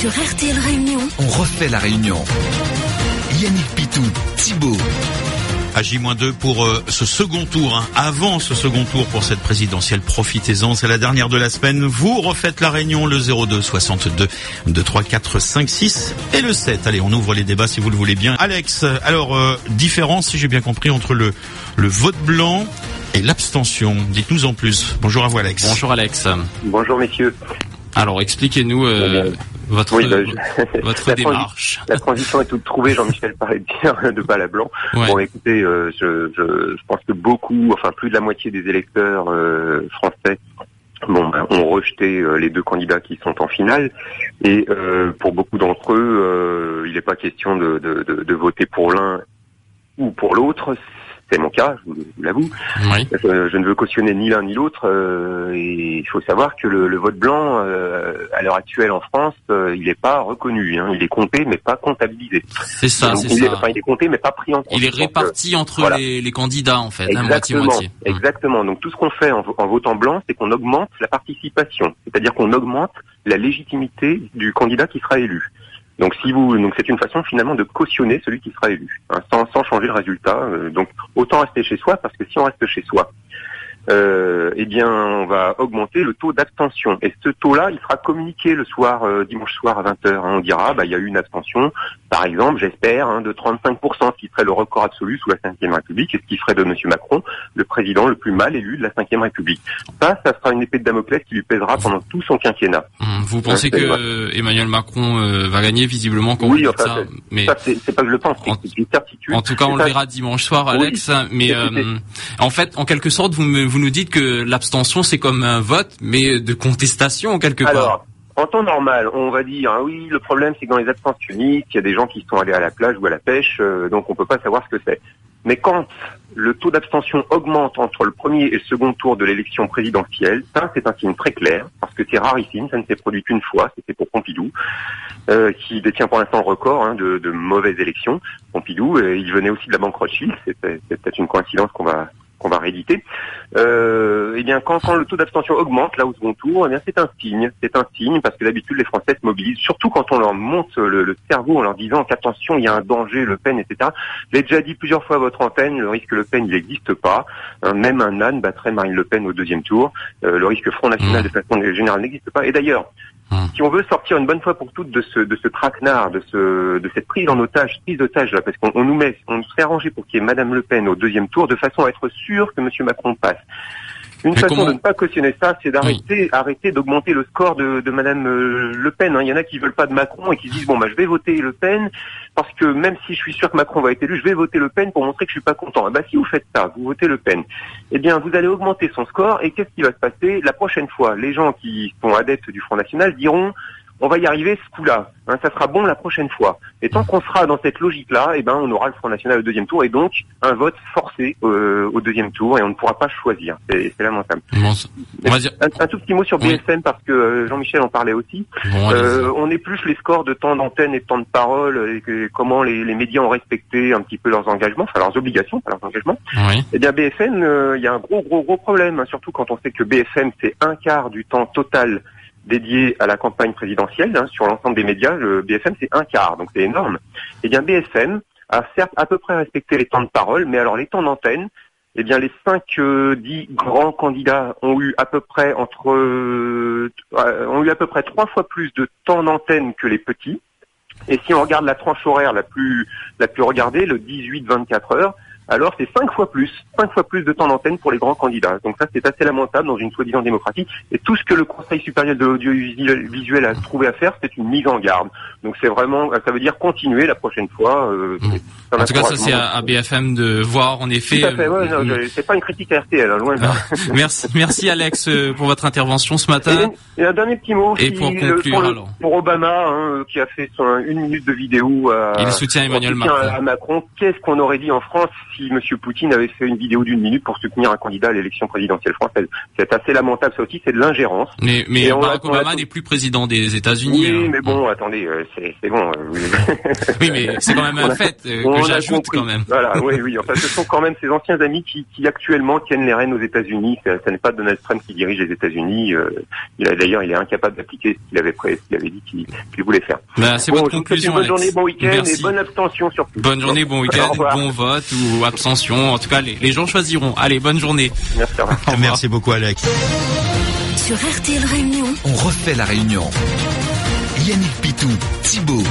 Sur RTL Réunion, On refait la réunion. Yannick Pitou, Thibaut, à J-2 pour euh, ce second tour. hein. Avant ce second tour pour cette présidentielle, profitez-en, c'est la dernière de la semaine. Vous refaites la réunion le 02 62 2 3 4 5 6 et le 7. Allez, on ouvre les débats si vous le voulez bien. Alex, alors euh, différence, si j'ai bien compris, entre le le vote blanc et l'abstention. Dites-nous en plus. Bonjour à vous Alex. Bonjour Alex. Bonjour messieurs. Alors expliquez-nous euh, votre, Oui, bah, je- votre la, démarche. la transition est toute trouvée, Jean-Michel parlait bien de bal à blanc. Ouais. Bon écoutez, euh, je, je, je pense que beaucoup, enfin plus de la moitié des électeurs euh, français bon, ben, ont rejeté euh, les deux candidats qui sont en finale. Et pour beaucoup d'entre eux, il n'est pas question de, de, de, de voter pour l'un ou pour l'autre. C'est mon cas, je vous l'avoue. Oui. Euh, je ne veux cautionner ni l'un ni l'autre. euh, et il faut savoir que le, le vote blanc, euh, à l'heure actuelle en France, euh, il n'est pas reconnu. hein. Il est compté, mais pas comptabilisé. C'est ça, c'est il, est, ça. enfin, il est compté, mais pas pris en compte. Il est Donc, euh, réparti entre voilà. les, les candidats en fait, hein, Exactement, moitié-moitié. Hum. exactement. Donc tout ce qu'on fait en, en votant blanc, c'est qu'on augmente la participation, c'est-à-dire qu'on augmente la légitimité du candidat qui sera élu. Donc si vous, donc c'est une façon finalement de cautionner celui qui sera élu, hein, sans, sans changer le résultat. Euh, donc autant rester chez soi, parce que si on reste chez soi, euh, eh bien on va augmenter le taux d'abstention. Et ce taux-là, il sera communiqué le soir, euh, dimanche soir à 20h. hein. On dira, bah il y a eu une abstention, par exemple, j'espère, hein, de 35%, ce qui serait le record absolu sous la Ve République, et ce qui ferait de M. Macron le président le plus mal élu de la Ve République. Ça, ça sera une épée de Damoclès qui lui pèsera pendant tout son quinquennat. Hum, Vous pensez que Emmanuel Macron euh, va gagner visiblement quand Oui, dites enfin, ça, mais Ça, c'est pas que je le pense, c'est une certitude. en tout cas on le verra dimanche soir, Oui. Alex. Mais euh, en fait, en quelque sorte, vous, me- vous nous dites que l'abstention c'est comme un vote, mais de contestation quelque part. Alors, en temps normal, on va dire, ah oui, le problème c'est que dans les abstentionnistes, il y a des gens qui sont allés à la plage ou à la pêche, euh, donc on peut pas savoir ce que c'est. Mais quand le taux d'abstention augmente entre le premier et le second tour de l'élection présidentielle, ça c'est un signe très clair, parce que c'est rarissime, ça ne s'est produit qu'une fois, c'était pour Pompidou, euh, qui détient pour l'instant le record hein, de, mauvaises élections. Pompidou, euh, il venait aussi de la banque Rothschild, c'est peut-être une coïncidence qu'on va qu'on va rééditer. Euh, eh bien, quand, quand le taux d'abstention augmente là au second tour, eh bien c'est un signe, c'est un signe parce que d'habitude les Français se mobilisent, surtout quand on leur monte le, le cerveau en leur disant qu'attention, il y a un danger, Le Pen, etc. Je l'ai déjà dit plusieurs fois à votre antenne, le risque Le Pen, il n'existe pas. Hein, même un âne battrait Marine Le Pen au deuxième tour. Euh, le risque Front National Mmh. de façon générale n'existe pas. Et d'ailleurs, Mmh. si on veut sortir une bonne fois pour toutes de ce de ce traquenard, de ce de cette prise en otage, prise d'otage là, parce qu'on on nous met, on nous fait arranger pour qu'il y ait Madame Le Pen au deuxième tour, de façon à être sûr que Monsieur Macron passe. Une Mais façon comment- de ne pas cautionner ça, c'est d'arrêter arrêter d'augmenter le score de, de Madame euh, Le Pen. hein. Il y en a qui veulent pas de Macron et qui se disent bon bah je vais voter Le Pen parce que même si je suis sûr que Macron va être élu, je vais voter Le Pen pour montrer que je suis pas content. Ah bah si vous faites ça, vous votez Le Pen, eh bien vous allez augmenter son score et qu'est-ce qui va se passer? La prochaine fois Les gens qui sont adeptes du Front National diront on va y arriver ce coup-là. Hein, ça sera bon la prochaine fois. Et tant qu'on sera dans cette logique-là, eh ben, on aura le Front National au deuxième tour et donc un vote forcé euh, au deuxième tour et on ne pourra pas choisir. C'est lamentable. Bon, on va dire. Un, un tout petit mot sur Oui. BSM parce que euh, Jean-Michel en parlait aussi. Bon. Euh, on épluche les scores de temps d'antenne et de temps de parole et que- comment les, les médias ont respecté un petit peu leurs engagements, enfin leurs obligations, pas leurs engagements. oui. Eh bien BFM, euh, il y a un gros gros gros problème, hein, surtout quand on sait que BFM c'est un quart du temps total dédié à la campagne présidentielle hein, sur l'ensemble des médias. Le BFM c'est un quart, donc c'est énorme. Eh bien BFM a certes à peu près respecté les temps de parole, mais alors les temps d'antenne, eh bien les cinq euh, dix grands candidats ont eu à peu près entre euh, ont eu à peu près trois fois plus de temps d'antenne que les petits. Et si on regarde la tranche horaire la plus la plus regardée, le 18-24 heures, alors c'est cinq fois plus, cinq fois plus de temps d'antenne pour les grands candidats. Donc ça, c'est assez lamentable dans une soi-disant démocratie. Et tout ce que le Conseil supérieur de l'audiovisuel visuel a trouvé à faire, c'est une mise en garde. Donc c'est vraiment, ça veut dire continuer la prochaine fois. euh, Mm. un En tout cas, ça c'est à, à BFM de voir en effet. Tout à fait, ouais, non, euh, c'est pas une critique à RTL, hein, loin de là. merci, merci Alex euh, pour votre intervention ce matin. Et, et un dernier petit mot Et pour le- conclure, pour, alors. pour Obama, hein, qui a fait son, une minute de vidéo à, Il soutient Emmanuel Macron. à Macron. Qu'est-ce qu'on aurait dit en France si M. Poutine avait fait une vidéo d'une minute pour soutenir un candidat à l'élection présidentielle française. C'est assez lamentable, ça aussi, c'est de l'ingérence. Mais, mais Barack Obama n'est plus président des États-Unis. Oui, hein. mais bon, attendez, euh, c'est bon. euh, oui. Mais c'est quand même un fait euh, que j'ajoute quand même. Voilà, oui, oui. Enfin, ce sont quand même ses anciens amis qui, qui actuellement tiennent les rênes aux États-Unis. Ça n'est pas Donald Trump qui dirige les États-Unis. d'ailleurs, il est incapable d'appliquer ce qu'il avait ce dit qu'il voulait faire. Bah, c'est Bon, votre conclusion, une bonne Alex. journée, bon week-end et bonne abstention surtout. Bonne journée, bon week-end, bon vote ou abstention. En tout cas, les, les gens choisiront. Allez, bonne journée. Merci. Merci beaucoup Alex. Sur RTL Réunion, on refait la réunion. Yannick Pitou, Thibault,